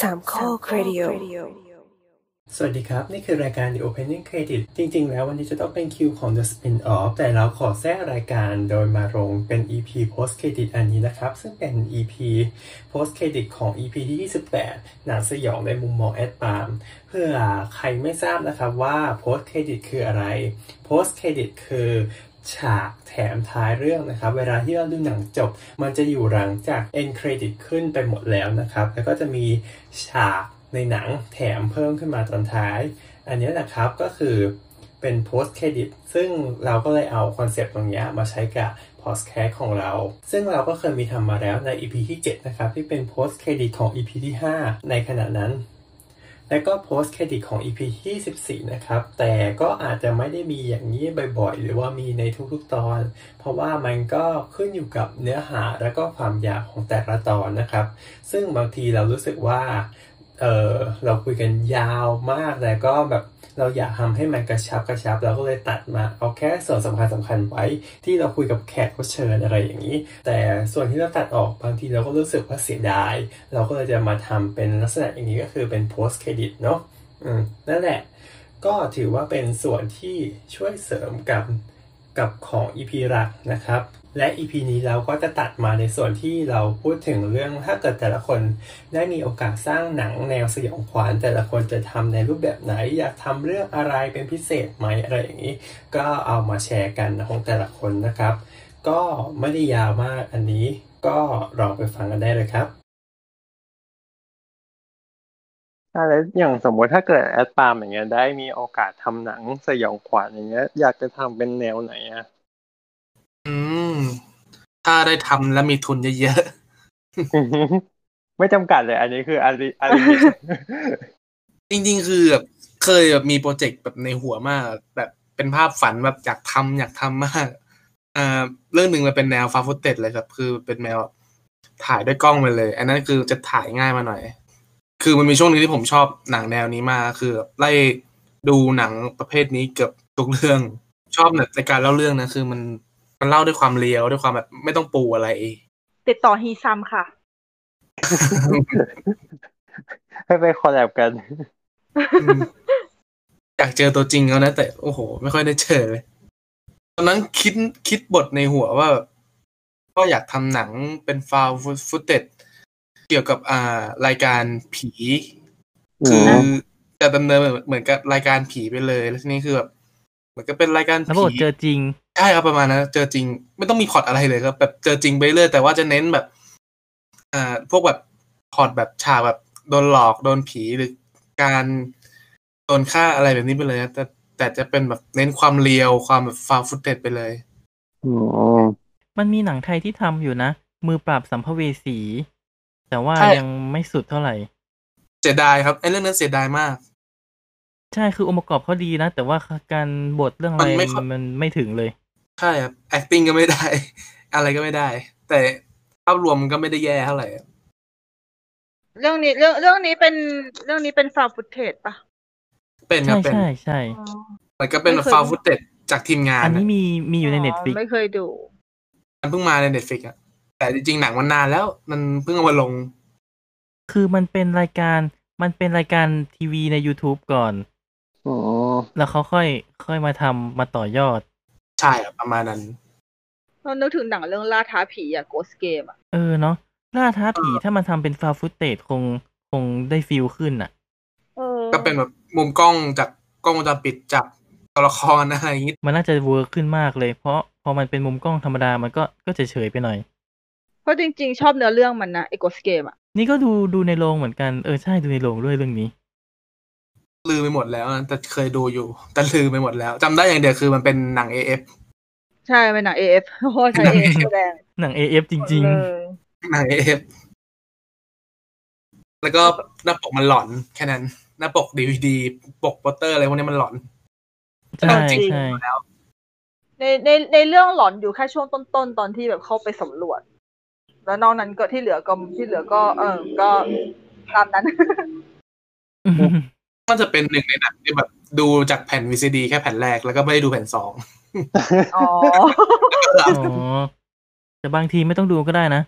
สามข้อครดิโอสวัสดีครับ นี่คือรายการ The Opening Credit จริง ๆ แล้ววันนี้จะต้องเป็นคิวของ The Spin-off แต่เราขอแทรกรายการโดยมาลงเป็น EP Post Credit อันนี้นะครับ ซึ่งเป็น EP Post Credit ของ EP ที่ 28 หนังสยองในมุมมองแอดปาล์มเพื่อใครไม่ทราบนะครับว่า Post Credit คืออะไร Post Credit คือ ฉากแถมท้ายเรื่องนะครับ เวลาที่เราดูหนังจบ มันจะอยู่หลังจาก end credit ขึ้นไปหมดแล้วนะครับ แล้วก็จะมีฉากในหนังแถมเพิ่มขึ้นมาตอนท้าย อันนี้แหละครับก็คือเป็น post credit ซึ่งเราก็เลยเอาคอนเซปต์ตรงนี้มาใช้กับ podcast ของเรา ซึ่งเราก็เคยมีทำมาแล้วใน EP ที่ 7 นะครับ ที่เป็น post credit ของ EP ที่ 5 ในขณะนั้น และก็ post credit ของ EP ที่14นะครับ แต่ก็อาจจะไม่ได้มีอย่างนี้บ่อยๆ หรือว่ามีในทุกๆตอน เพราะว่ามันก็ขึ้นอยู่กับเนื้อหาและก็ความยาวของแต่ละตอนนะครับ ซึ่งบางทีเรารู้สึกว่า เออเราคุยกันยาวมากแต่ก็แบบ เราอยากทำให้มันกระชับกระชับเราก็เลยตัดมาเอาแค่ส่วนสำคัญสำคัญไว้ที่เราคุยกับแขกผู้เชิญอะไรอย่างนี้ แต่ส่วนที่เราตัดออกบางทีเราก็รู้สึกว่าเสียดาย เราก็เลยจะมาทำเป็นลักษณะอย่างนี้ก็คือเป็น post credit เนาะอืมนั่นแหละ ก็ถือว่าเป็นส่วนที่ช่วยเสริมกับกับของ EP หลักนะครับ และ EP นี้เราก็จะตัดมาในส่วนที่เราพูดถึงเรื่องถ้าเกิดแต่ละคนได้มีโอกาสสร้างหนังแนวสยองขวัญแต่ละคนจะทำในรูปแบบไหน อยากทำเรื่องอะไรเป็นพิเศษไหมอะไรอย่างนี้ ก็เอามาแชร์กันของแต่ละคนนะครับ ก็ไม่ได้ยาวมากอันนี้ก็ลองไปฟังกันได้เลยครับอะไรอย่างสมมติถ้าเกิดแอดปาล์มอย่างเงี้ยได้มีโอกาสทำหนังสยองขวัญอย่างเงี้ย อยากจะทำเป็นแนวไหนอะอืม ถ้าได้ทำแล้วมีทุนเยอะไม่จำกัดเลย อันนี้คืออาริอาริๆจริงๆ คือแบบเคยแบบมีโปรเจกต์แบบในหัวมาก แบบเป็นภาพฝันแบบอยากทำอยากทำมากอ่าเรื่องหนึ่งมันเป็นแนวฟาฟุตเต็ดเลยครับ คือเป็นแนวแบบถ่ายด้วยกล้องไปเลย อันนั้นคือจะถ่ายง่ายมาหน่อย คือมันมีช่วงหนึงที่ผมชอบหนังแนวนี้มากคือแบบไล่ดูหนังประเภทนี้เกือบทุกเรื่อง ชอบในการเล่าเรื่องนะคือมัน มันเล่าด้วยความเลียวด้วยความแบบไม่ต้องปูอะไร ติดต่อฮีซัมค่ะ ให้ไปคอลแลบกันอยากเจอตัวจริงเขานะ แต่โอ้โห ไม่ค่อยได้เจอเลยตอนนั้นคิดคิดบทในหัวว่าแบบก็อยากทำหนังเป็นฟาวฟุตเต็ดเกี่ยวกับอ่ารายการผี คือจะดำเนินเหมือนเหมือนกับรายการผีไปเลย แล้วทีนี้คือแบบเห มือนกับเป็นรายการแล้วผีบทเจอจริงใช่ครับประมาณนั้นเจอจริง ไม่ต้องมีพอร์ตอะไรเลยครับ แบบเจอจริงไปเรื่อยแต่ว่าจะเน้นแบบ อ่า พวกแบบพอร์ตแบบฉากแบบโดนหลอกโดนผีหรือการโดนฆ่าอะไรแบบนี้ไปเลยนะแต่แต่จะเป็นแบบเน้นความเลียวความแบบฟาวฟุตเต็ดไปเลยอืมมันมีหนังไทยที่ทำอยู่นะ มือปราบสัมภเวสี แต่ว่าใช่ยังไม่สุดเท่าไหร่ เสียดายครับไอ้เรื่องนั้นเสียดายมาก ใช่ คือองค์ประกอบเขาดีนะ แต่ว่าการบทเรื่องอะไรมันไม่ค่อย มันไม่ถึงเลย ใช่ครับ acting ก็ไม่ได้ อะไรก็ไม่ได้ แต่ภาพรวมมันก็ไม่ได้แย่เท่าไหร่เรื่องนี้เรื่องเรื่องนี้เป็นเรื่องนี้เป็นฟาวฟุตเทจปะเป็นครัใช่บเป็นใช่ใช่ อ๋อ มันก็เป็นแบบไม่เคย ฟาวฟุตเต็ดจากทีมงานอันนี้อะมีมีอยู่ใน Netflix ไม่เคยดู มันเพิ่งมาใน Netflix อะแต่จริงๆหนังมันนานแล้ว มันเพิ่งเอามาลง คือมันเป็นรายการมันเป็นรายการทีวีใน YouTube ก่อน อ๋อแล้วเขาค่อยค่อยมาทำมาต่อยอด ใช่ครับประมาณนั้น เรานึกถึงหนังเรื่องล่าท้าผีอะ Ghost Game อะเออเนาะล่าท้าผีเออถ้ามันทำเป็นฟาวฟุตเตจคงคงได้ feel ขึ้นอะ เออก็เป็นแบบมุมกล้องจากกล้องวงจรปิดจับตัวละครอะไรอย่างงี้มันน่าจะ work ขึ้นมากเลย เพราะพอมันเป็นมุมกล้องธรรมดามันก็ก็จะเฉยๆไปหน่อย เพราะจริงๆ ชอบเนื้อเรื่องมันนะไอ้ Ghost Game อะนี่ก็ดูดูในโรงเหมือนกันเออใช่ดูในโรงด้วยเรื่องนี้ ลืมไปหมดแล้วนะแต่เคยดูอยู่ แต่ลืมไปหมดแล้วจำได้อย่างเดียวคือมันเป็นหนัง AF ใช่เป็นหนัง AF เพราะว่าใช้ AF แสดงหนัง AF จริงเออหนัง AF แล้วก็หน้าปกมันหลอนแค่นั้น หน้าปกดีวดีปกโปสเตอร์อะไรพวกนี้มันหลอนๆใช่จริงใช่แล้วในในในเรื่องหลอนอยู่แค่ช่วงต้นๆตอนที่แบบเข้าไปสำรวจ แล้วนอกนั้นก็ที่เหลือก็ที่เหลือก็ เออก็ตามนั้น ก็จะเป็นหนึ่งในหนังที่แบบดูจากแผ่น VCD แค่แผ่นแรกแล้วก็ไม่ได้ดูแผ่นสองอ๋ออ๋อแต่บางทีไม่ต้องดูก็ได้นะ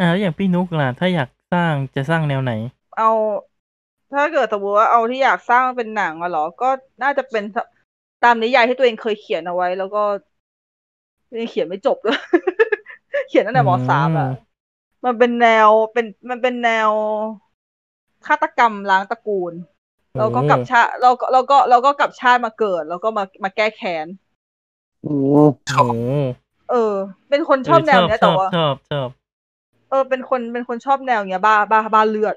อ่าแล้วอย่างพี่นุกล่ะ ถ้าอยากสร้างจะสร้างแนวไหน เอาถ้าเกิดสมมติว่าเอาที่อยากสร้างเป็นหนังอะเหรอ ก็น่าจะเป็นตามนิยายที่ตัวเองเคยเขียนเอาไว้ แล้วก็ยังเขียนไม่จบเลยเขียนตั้งแต่มสามอะอืมมันเป็นแนวเป็นมันเป็นแนว ฆาตกรรมล้างตระกูล เราก็กลับชาติเราก็เราก็เราก็กลับชาติมาเกิด แล้วก็มามาแก้แค้นอืมโอ้โหเออ เป็นคนชอบแนวเนี้ยชแต่อบว่าชอบชอบเออ เป็นคนเป็นคนชอบแนวเนี้ย บ้าบ้าบ้าเลือด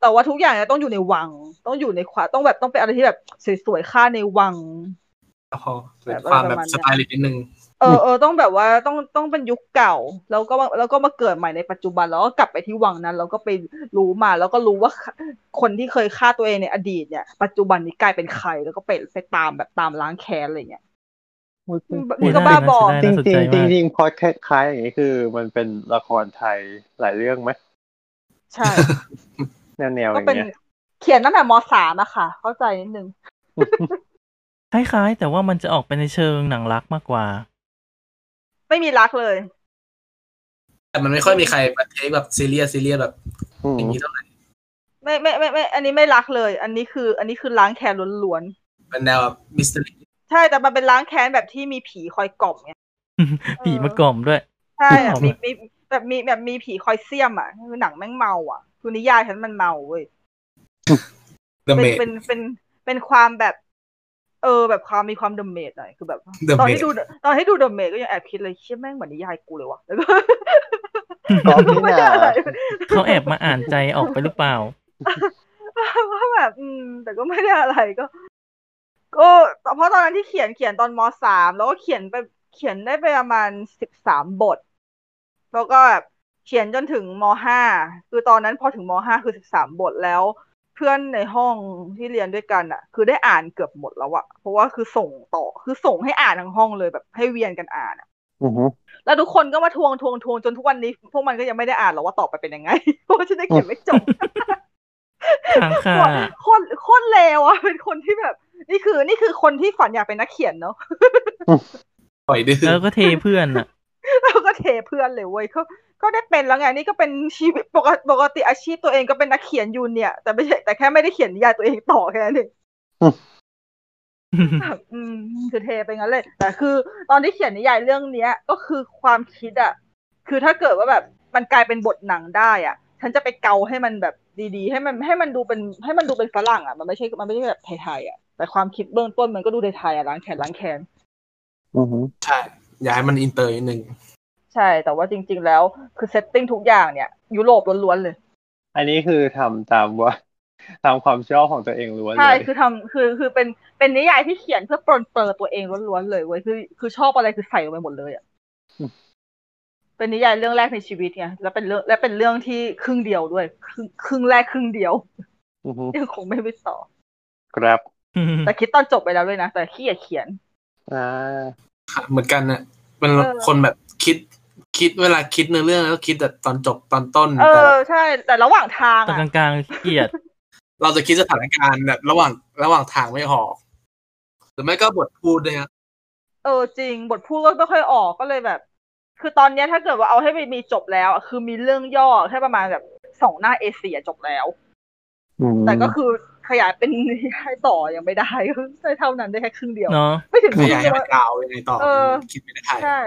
แต่ว่าทุกอย่างเนี่ยต้องอยู่ในวัง ต้องอยู่ในขวาต้องแบบต้องเป็นอะไรที่แบบสวยๆฆ่าในวังแล้วพอเป็นแบบความอะไรแบประบมาณเนี้ยสไตลิสต์นิดนึง เออเออต้องแบบว่าต้องต้องเป็นยุคเก่า แล้วก็มาแล้วก็มาเกิดใหม่ในปัจจุบันแล้วก็กลับไปที่วังนั้น แล้วก็ไปรู้มาแล้วก็รู้ว่าคนที่เคยฆ่าตัวเองในอดีตเนี่ย ปัจจุบันนี้กลายเป็นใครแล้วก็ไปไปตามแบบตามล้างแค้นอะไรเงี้ยนี่ก็บ้าบอได้จริงน่าสนจใจริงจริงมากจริงพอคล้ายๆอย่างนี้คือ มันเป็นละครไทยหลายเรื่องไหมใช่แนวแนวอก็ย่างเป็นเงี้ยเขียนตั้งแต่มสามอะค่ะ เข้าใจนิดนึงคล้ายๆ แต่ว่ามันจะออกไปในเชิงหนังรักมากกว่า ไม่มีรักเลย แต่มันไม่ค่อยมีใครมาเทคแบบซีเรียสซีเรียสแบบอืมอย่างนี้เท่าไหร่ไม่ไม่ไม่ไม่อันนี้ไม่รักเลย อันนี้คือ อันนี้คือล้างแค้นล้วนเป็นแนวแบบมิส t ต r y ๆใช่แต่มันเป็นล้างแค้นแบบที่มีผีคอยกล่อมไงผีมากล่อมด้วยใช่อะออกมีมามีแบบมีแบบมีผีคอยเสี้ยมอะคือหนังแม่งเมาอะคือนิยายฉันมันเมาเว้ยเดอะเป็เมนดเป็นเป็นเป็นความแบบ เออแบบความมีความเดอะเมดหน่อยคือแบบ The ตอน Maid ที่ดูตอนที่ดูเดอะเมดก็ยังแอบคิดเลยเชี่ยแม่งเหมือนนิยายกูเลยว่ะแล้วก็ก๊อฟนี่ไม่นะได้อะไรเขาแอบมาอ่านใจออกไปหรือเปล่าว่าแบบอืม แต่ก็ไม่ได้อะไรก็ ก็เพราะตอนนั้นที่เขียนเขียนตอนมสามแล้วก็เขียนไปเขียนได้ไปประมาณสิบสามบท แล้วก็แบบเขียนจนถึงมห้าคือตอนนั้นพอถึงมห้าคือสิบสามบทแล้ว เพื่อนในห้องที่เรียนด้วยกันอะคือได้อ่านเกือบหมดแล้วอะเพราะว่าคือส่งต่อคือส่งให้อ่านทั้งห้องเลยแบบให้เวียนกันอ่านอะอือฮึแล้วทุกคนก็มาทวงทวงทวงจนทุกวันนี้ พวกมันก็ยังไม่ได้อ่านหรอกว่าต่อไปเป็นยังไง เพราะว่าฉันได้เขียนไม่จบทางค่ะโคตรโคตรเลวอะเป็นคนที่แบบ นี่คือ นี่คือคนที่ฝันอยากเป็นนักเขียนเนาะปล่อยดื้อแล้วก็เทเพื่อนอะแล้วก็เทเพื่อนเลยเว้ยก็ ก็ได้เป็นแล้วไงนี่ก็เป็นชีวิตปกติปกติอาชีพตัวเองก็เป็นนักเขียนอยู่เนี่ย แต่ไม่ใช่แต่แค่ไม่ได้เขียนนิยายตัวเองต่อแค่นั้นเองแบบอืมคือเทไปงั้นเลย แต่คือ ตอนที่เขียนนิยายเรื่องเนี้ย ก็คือความคิดอะคือถ้าเกิดว่าแบบมันกลายเป็นบทหนังได้อะ ฉันจะไปเกาให้มันแบบดีๆ ให้มันให้มันดูเป็นให้มันดูเป็นฝรั่งอะ มันไม่ใช่ มันไม่ใช่แบบไทยๆอะ แต่ความคิดเบื้องต้นมันก็ดูไทยๆอะล้างแขนล้างแขนอือฮึใช่ อยากให้มันอินเตอร์นิดนึง ใช่ แต่ว่าจริง ๆ แล้วคือ setting ทุกอย่างเนี่ย ยุโรปล้วนๆเลย อันนี้คือทำตามว่าตามความชอบของตัวเองล้วนเลใช่ยคือทำคือคือเป็นเป็นนิยายที่เขียนเพื่อปรนเปรอตัวเองล้วนๆเลยเว้ยคือคือชอบอะไรคือใส่ลงไปหมดเลยอะอืมเป็นนิยายเรื่องแรกในชีวิตไงแล้วเป็นเรื่องและเป็นเรื่องที่ครึ่งเดียวด้วย ครึ่งครึ่งแรกครึ่งเดียวอือฮึยังคงไม่ไปต่อครับแต่คิดตอนจบไปแล้วด้วยนะแต่ขี้เกียจเขียน อ่าเหมือนกันนะเป็นเออคนแบบคิด คิดเวลาคิดเนื้อเรื่องแล้วก็คิดแต่ตอนจบตอนต้นเอแต่อใช่ แต่ระหว่างทางตอนอะกลางๆขี้เกียด เราจะคิดสถานการณ์แบบระหว่างระหว่างทางไม่ออก หรือไม่ก็บทพูดเนี่ยเออจริง บทพูดก็ไม่ค่อยออกก็เลยแบบ คือตอนเนี้ยถ้าเกิดว่าเอาให้ไปมีจบแล้วอะคือมีเรื่องย่อแค่ประมาณแบบสองหน้าเอเชียจบแล้วอืมแต่ก็คือขยายเป็นให้ต่อยังไม่ได้ได้เท่านั้นได้แค่ครึ่งเดียวเนาะไม่ถึงขครึ่งยายเดีให้ยวมันยาวยังไงต่อเออคิดไม่ได้ใช่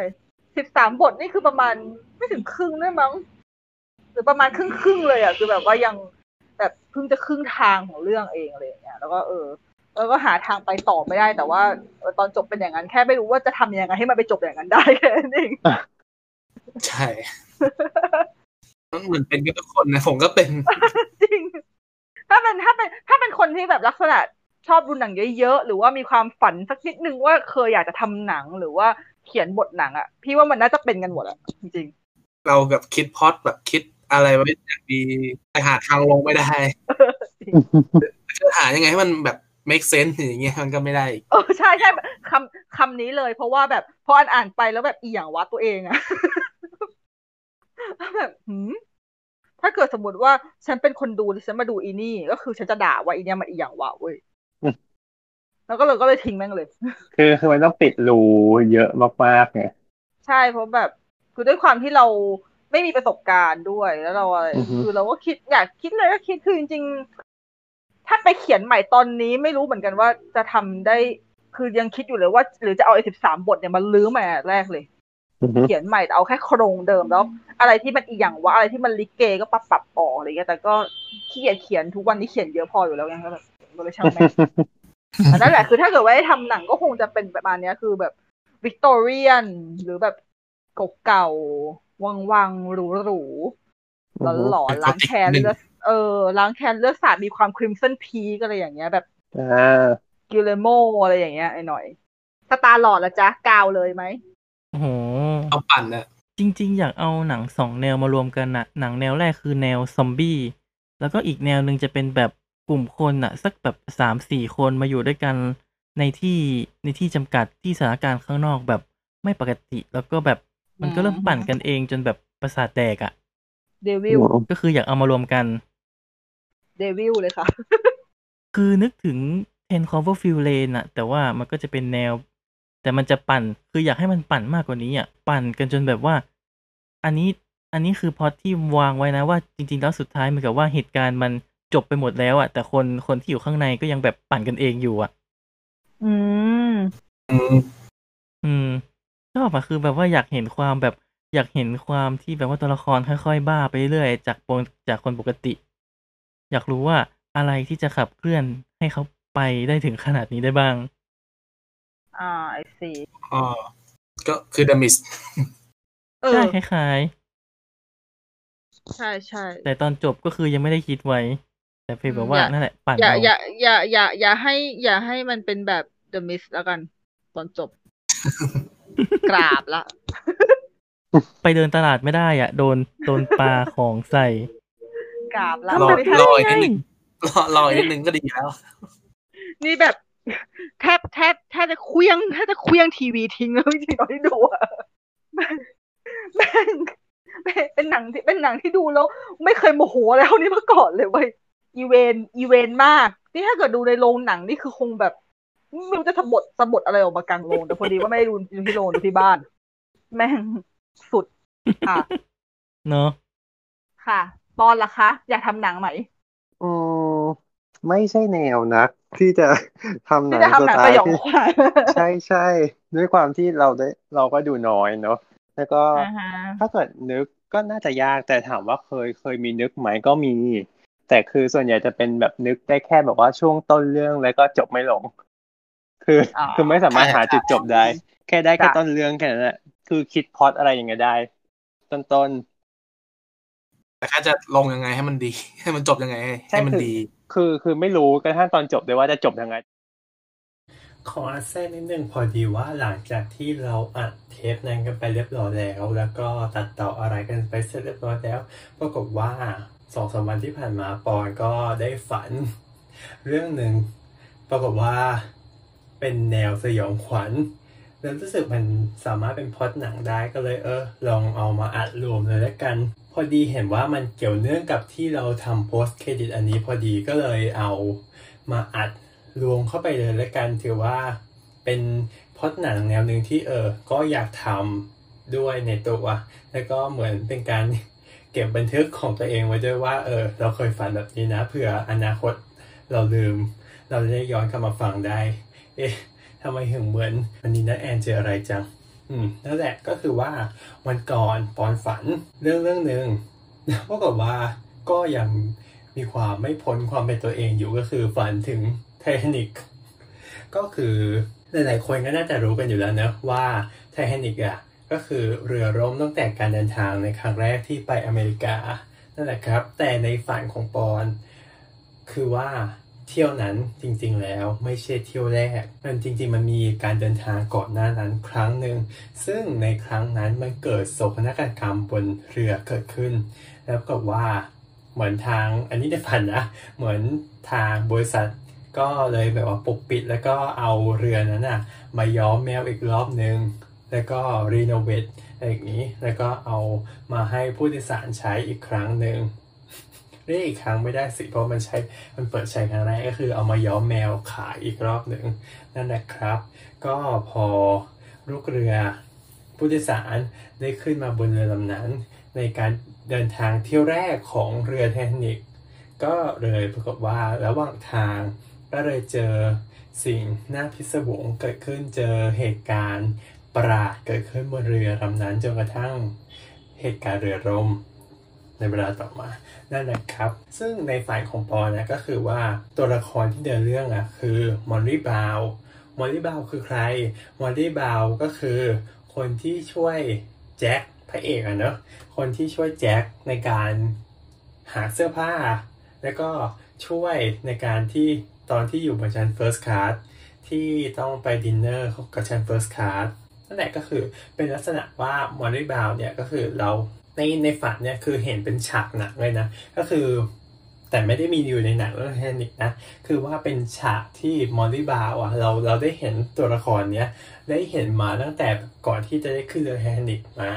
สิบสามบทนี่คือประมาณไม่ถึงครึ่งด้วยมั้ง หรือประมาณครึ่งครึ่งๆเลยอะคือแบบว่ายังแบบเพิ่งจะครึ่งทางของเรื่องเองอะไรอย่างเงี้ยแล้วก็เออแล้วก็หาทางไปต่อไม่ได้ แต่ว่าเออตอนจบเป็นอย่างนั้นแค่ไม่รู้ว่าจะทำยังไงให้มันไปจบอย่างนั้นได้แค่นั้นเองใช่มันเหมือนเป็นกันทุกคนนะผมก็เป็นจริงถ้าเป็นถ้าเป็นถ้าเป็นคนที่แบบลักษณะชอบดูหนังเยอะๆหรือว่ามีความฝันสักนิดนึงว่าเคยอยากจะทำหนังหรือว่า เขียนบทหนังอะพี่ว่ามันน่าจะเป็นกันหมดอะจริงเราแบบคิดพล็อดแบบคิดอะไรไว้อย่างดีแต่หาทางลงไม่ได้ๆจริงจะหายังไงให้มันแบบ make sense อย่างเงี้ยมันก็ไม่ได้อีกเออใช่ใช่คำคำนี้เลย เพราะว่าแบบพออ่านอ่านไปแล้วแบบอีหยังวะตัวเองอะแบบหืมถ้าเกิดสมมติว่าฉันเป็นคนดูแล้วฉันมาดูอีนี่ ก็คือฉันจะด่าว่าอีเนี่ยมันอีหยังวะเว้ยอืม แล้วก็เลยก็เลยทิ้งแม่งเลย คือคือมันต้องปิดรูเยอะมากๆไงใช่เพราะแบบคือด้วยความที่เราไม่มีประสบการณ์ด้วยแล้วเราอะไรอือฮึคือเราก็คิดอยากคิดเลยก็คิดคือจริงๆ ถ้าไปเขียนใหม่ตอนนี้ไม่รู้เหมือนกันว่าจะทำได้คือยังคิดอยู่เลยว่า หรือจะเอาไอ้สิบสามบทเนี่ยมาลื้อใหม่อันแรกเลยอือฮึเขียนใหม่แต่เอาแค่โครงเดิมแล้ว อะไรที่มันอีกอย่างว่าอะไรที่มันลิเกก็ปรับปรับออกอะไรเงี้ยแต่ก็ขี้เกียจเขียนทุกวันนี้เขียนเยอะพออยู่แล้วไงก็แบบก็เลยช่างแม่งอั นนั่นแหละคือถ้าเกิดว่าได้ทำหนังก็คงจะเป็นประมาณเนี้ยคือแบบวิกตอเรียน หรือแบบเก่าๆวังวังๆหรูหรูหลอนหลอนๆล้างแค้นเลือดเออล้างแค้นเลือดสาดมีความคริมสันพีกอะไรอย่างเงี้ยแบบอ่ากิเลโมอะไรอย่างเงี้ยไอ้หน่อยสตาร์หลอดละจ๊ะกาวเลยไหมโอ้โหเอาปั่นอะจริง ๆ อยากเอาหนังสองแนวมารวมกันน่ะหนังแนวแรกคือแนวซอมบี้ แล้วก็อีกแนวหนึ่งจะเป็นแบบ กลุ่มคนน่ะสักแบบสามสี่คนมาอยู่ด้วยกันในที่ในที่จำกัดที่สถานการณ์ข้างนอกแบบไม่ปกติ แล้วก็แบบมันก็เริ่มปั่นกันเองจนแบบประสาทแดกอะ Devil ก็คืออยากเอามารวมกัน Devil เลยค่ะ คือนึกถึง Ten Cloverfield Lane อะแต่ว่ามันก็จะเป็นแนว แต่มันจะปั่นคืออยากให้มันปั่นมากกว่านี้อะปั่นกันจนแบบว่า อันนี้อันนี้คือพอที่วางไว้นะว่าจริง ๆ แล้วสุดท้ายเหมือนกับว่าเหตุการณ์มัน จบไปหมดแล้วอะแต่คนคนที่อยู่ข้างในก็ยังแบบปั่นกันเองอยู่อะอืมอืม อืมชอบอะคือแบบว่าอยากเห็นความแบบอยากเห็นความที่แบบว่าตัวละครค่อยๆ บ้าไปเรื่อยจากปกจากคนปกติ อยากรู้ว่าอะไรที่จะขับเคลื่อนให้เขาไปได้ถึงขนาดนี้ได้บ้าง อ่าไอซีอ๋อก็คือดมิสเออใช่คล้ายใช่ใช่ๆแต่ตอนจบก็คือยังไม่ได้คิดไว้ แต่เพียงแบบว่าอย่านั่นแหละปั่นอย่าเอาอย่าอย่าอย่าอย่าให้ อย่าให้มันเป็นแบบ The Mist แล้วกัน ตอนจบ กราบละ ไปเดินตลาดไม่ได้อะ โดนโดนปลาของใส่ กราบละรอไม่ทันรออีกนิดนึงรอรออีกนิดนึงก็ดีแล้ว นี่แบบแทบแทบแทบจะเคลี้ยงแทบจะเคลี้ยงทีวีทิ้งแล้วจริงๆตอนที่ดูอะแม่งแม่งแม่งเป็นหนังที่เป็นหนังที่ดูแล้ว ไม่เคยโมโหแล้วนี่มาก่อนเลยเว้ย อีเวนอีเวนมาก นี่ถ้าเกิดดูในโรงหนังนี่คือคงแบบไม่รู้จะสะบดสะบดอะไรออกมากลางโรงแต่พอดีว่าไม่ได้ดูดูที่โรงดูที่บ้าน แม่งสุดค่ะเนาะค่ะปอนล่ะคะ อยากทำหนังไหมอืมไม่ใช่แนวนักที่จะทำหนัที่งจะทำหนังสสไตล์ยองที่ขวัญใช่ใช่ด้วยความที่เราได้เราก็ดูน้อยเนาะแล้วก็อ่าฮะถ้าเกิดนึกก็น่าจะยากแต่ถามว่าเคยเคยมีนึกไหมก็มี แต่คือส่วนใหญ่จะเป็นแบบนึกได้แค่แบบว่าช่วงต้นเรื่องแล้วก็จบไม่ลง คือออคือไม่สามารถหาจุดจบได้ แค่ได้แค่จ้ะต้นเรื่องแค่นั้นแหละคือคิดพล็อตอะไรอย่างเงี้ยได้ ต้นต้นแต่แค่จะลงยังไงให้มันดี ให้มันจบยังไง ให้ใช่ให้มันคือดี คือคือไม่รู้กระทั่งตอนจบเลยว่าจะจบยังไง ขอแทรกนิดนึงพอดีว่าหลังจากที่เราอัดเทปนั้นกันไปเรียบร้อยแล้ว แล้วก็ตัดต่ออะไรกันไปเสร็จเรียบร้อยแล้วปรากฏว่า สองสามวันที่ผ่านมาปอนก็ได้ฝัน เรื่องหนึ่งปรากฏว่าเป็นแนวสยองขวัญแล้วรู้สึกมันสามารถเป็นพอดหนังได้ก็เลยเออ ลองเอามาอัดรวมเลยแล้วกัน พอดีเห็นว่ามันเกี่ยวเนื่องกับที่เราทำโพสเครดิตอันนี้พอดีก็เลยเอามาอัดรวมเข้าไปเลยแล้วกัน ถือว่าเป็นพอดหนังแนวหนึ่งที่เออ ก็อยากทำด้วยในตัวแล้วก็เหมือนเป็นการ เก็บบันทึกของตัวเองไว้ด้วยว่า เออ เราเคยฝันแบบนี้นะเผื่ออนาคตเราลืม เราจะได้ย้อนกลับมาฟังได้ เอ๊ะทำไมถึงเหมือนวันนี้นะแอนเจออะไรจัง อืมนั่นแหละก็คือว่าวันก่อนปอนฝันเรื่องเรื่องหนึ่งปรากฏว่าก็ยังมีความไม่พ้นความเป็นตัวเองอยู่ก็คือฝันถึงไททานิกก็คือหลายๆคนก็น่าจะรู้กันอยู่แล้วเนอะว่าไททานิกอะ ก็คือเรือร่มตั้งแต่การเดินทางในครั้งแรกที่ไปอเมริกานั่นแหละครับ แต่ในฝันของปอนคือว่าเที่ยวนั้นจริงๆแล้วไม่ใช่เที่ยวแรก มันจริงๆมันมีการเดินทางก่อนหน้านั้นครั้งหนึ่ง ซึ่งในครั้งนั้นมันเกิดโศกนาฏกรรมบนเรือเกิดขึ้น แล้วก็ว่าเหมือนทางอันนี้ได้ฝันนะ เหมือนทางบริษัทก็เลยแบบว่าปกปิดแล้วก็เอาเรือนั้นอะมาย้อมแมวอีกรอบนึง แล้วก็รีโนเวทอะไรอย่างนี้ แล้วก็เอามาให้ผู้โดยสารใช้อีกครั้งหนึ่งเรียกอีกครั้งไม่ได้สิเพราะมันใช้มันเปิดใช้ครั้งแรกก็คือเอามาย้อมแมวขายอีกรอบหนึ่งนั่นแหละครับ ก็พอลูกเรือผู้โดยสารได้ขึ้นมาบนเรือลำนั้น ในการเดินทางเที่ยวแรกของเรือไททานิกก็เลยปรากฏว่าระหว่างทางก็เลยเจอสิ่งน่าพิศวงเกิดขึ้นเจอเหตุการณ์ ประหลาดเกิดขึ้นบนเรือลำนั้นจนกระทั่งเหตุการณ์เรือล่มในเวลาต่อมา นั่นแหละครับ ซึ่งในฝ่ายของปอนะก็คือว่าตัวละครที่เดินเรื่องอะคือมอลลี่บราวน์มอลลี่บราวน์คือใคร มอลลี่บราวน์ก็คือคนที่ช่วยแจ็คพระเอกอะเนอะคนที่ช่วยแจ็คในการหาเสื้อผ้า แล้วก็ช่วยในการที่ตอนที่อยู่บนชั้น first class ที่ต้องไปดินเนอร์กับชั้น first class นั่นแหละก็คือเป็นลักษณะว่ามอลลี่บราวน์เนี่ยก็คือเราในในฝันเนี่ยคือเห็นเป็นฉากหนักเลยนะ ก็คือ แต่ไม่ได้มีอยู่ในหนังเรื่องไททานิกนะ คือว่าเป็นฉากที่มอลลี่บราวน์อะเราเราได้เห็นตัวละครเนี้ยได้เห็นมาตั้งแต่ก่อนที่จะได้ขึ้นเรือไททานิกมา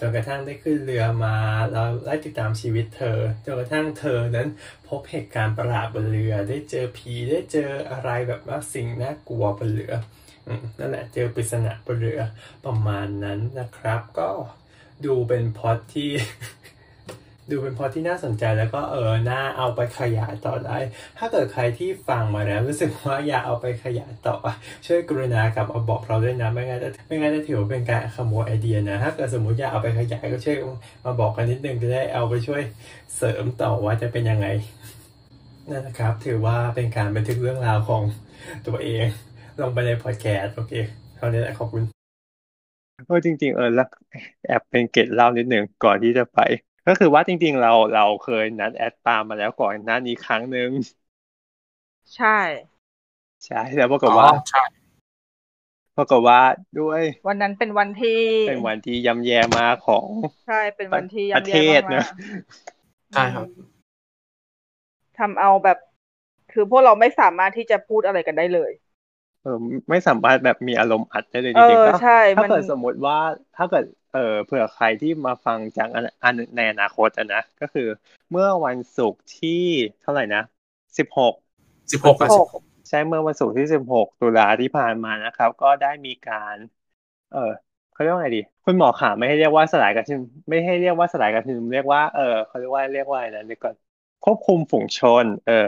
จนกระทั่งได้ขึ้นเรือมาเราได้ติดตามชีวิตเธอจนกระทั่งเธอนั้นพบเหตุการณ์ประหลาดบนเรือ ได้เจอผีได้เจออะไรแบบว่าสิ่งน่ากลัวบนเรือ นั่นแหละเจอปริศนาบนเรือประมาณนั้นนะครับ ก็ดูเป็นพอตที่ ดูเป็นพอตที่น่าสนใจแล้วก็เออน่าเอาไปขยายต่อได้ ถ้าเกิดใครที่ฟังมาแล้ว รู้สึกว่าอยากเอาไปขยายต่อ ช่วยกรุณากลับมาบอกเราด้วยนะ ไม่งั้นจะไม่งั้นจะถือว่าเป็นการขโมยไอเดียนะ ถ้าเกิดสมมติอยากเอาไปขยายก็ช่วยมาบอกกันนิดนึงจะได้เอาไปช่วยเสริมต่อว่าจะเป็นยังไงนั่นนะครับ ถือว่าเป็นการบันทึกเรื่องราวของตัวเอง ลงไปในพอดแคสต์โอเคเท่านี้แหละขอบคุณเออจริง ๆ เออแล้วแอบเป็นเกร็ดเล่านิดหนึ่งก่อนที่จะไป ก็คือว่าจริง ๆ เราเราเคยนัดแอดปามาแล้วก่อนหน้านี้ครั้งหนึ่งใช่ ใช่แล้วปรากฏอ๋อว่าใช่ปรากฏว่าด้วย วันนั้นเป็นวันที่ เป็นวันที่ย่ำแย่มากของใช่เป็นวันที่ประย่ำเทแย่ศมานะกใช่ครับๆทำเอาแบบ คือพวกเราไม่สามารถที่จะพูดอะไรกันได้เลยเออ ไม่สามารถแบบมีอารมณ์อัดได้เลยจเอริงอๆก็ใช่ถ้ามันเกิดสมมติว่าถ้าเกิดเออเผื่อใครที่มาฟังจากอันอันในอนาคตอะนะก็คือ เมื่อวันศุกร์ที่เท่าไหร่นะสิบหกสิบหกอะหกใช่เมื่อวันศุกร์ที่สิบหกตุลาที่ผ่านมานะครับ ก็ได้มีการ เออเขาเรียกว่าไงดี คุณหมอขาไม่ให้เรียกว่าสลายการชุมนุมไม่ให้เรียกว่าสลายการชุมนุมเรียกว่าเออเขาเรียกว่าเรียกว่าอะไรนะเดี๋ยวก่อนควบคุมฝูงชน เออ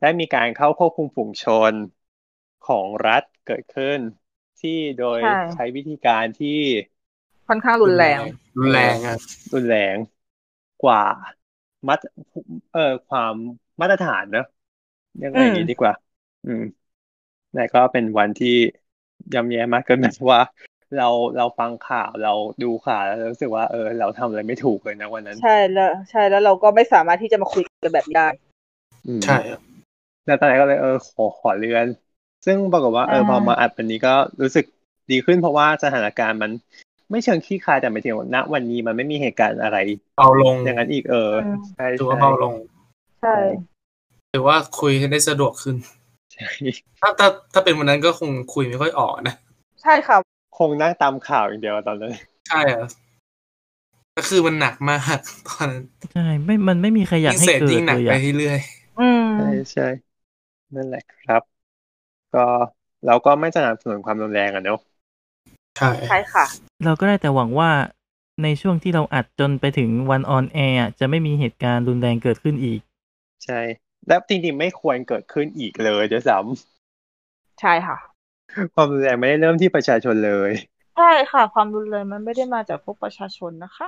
ได้มีการเข้าควบคุมฝูงชน ของรัฐเกิดขึ้น ที่โดยใช่ใช้วิธีการที่ค่อนข้างรุนแรง รุนแรงอะรุนแรงกว่ามัดเอ่อความมาตรฐานเนอะเรียกว่าอย่างนี้ดีกว่า อืมแต่ก็เป็นวันที่ย่ำแย่มากเกินแบบว่า เราเราฟังข่าวเราดูข่าวแล้วรู้สึกว่าเออ เราทำอะไรไม่ถูกเลยนะวันนั้น ใช่แล้ว ใช่แล้วเราก็ไม่สามารถที่จะมาคุยกันแบบนี้ได้อืมใช่ครับแล้วตอนนั้นก็เลยเออขอขอเลื่อน ซึ่งปรากฏว่าเอออ่าพอมาอัดวันนี้ก็รู้สึกดีขึ้นเพราะว่าสถานการณ์มันไม่เชิงขี้คายแต่หมายถึงว่าณวันนี้มันไม่มีเหตุการณ์อะไรเบาลงอย่างนั้นอีกเออใช่ถือว่าใช่เบาลงใช่ถือว่าคุยได้สะดวกขึ้นใช่ถ้าถ้าถ้าเป็นวันนั้นก็คงคุยไม่ค่อยออกนะใช่ค่ะคงนั่งตามข่าวอย่างเดียวตอนนั้นใช่อะก็คือมันหนักมากตอนนั้นใช่ไม่มันไม่มีใครอยากยิ่งให้เสพเกิดยิ่งหนักเลยไปอะเรื่อยอืมใช่ใช่นั่นแหละครับ ก็เราก็ไม่สนับสนุนความรุนแรงอะเนอะๆใช่ใช่ค่ะ เราก็ได้แต่หวังว่าในช่วงที่เราอัดจนไปถึงวันออนแอร์จะไม่มีเหตุการณ์รุนแรงเกิดขึ้นอีก ใช่ แล้วจริงๆไม่ควรเกิดขึ้นอีกเลยด้วยซ้ใช่ค่ะำความรุนแรงไม่ได้เริ่มที่ประชาชนเลย ใช่ค่ะ ความรุนแรงมันไม่ได้มาจากพวกประชาชนนะคะ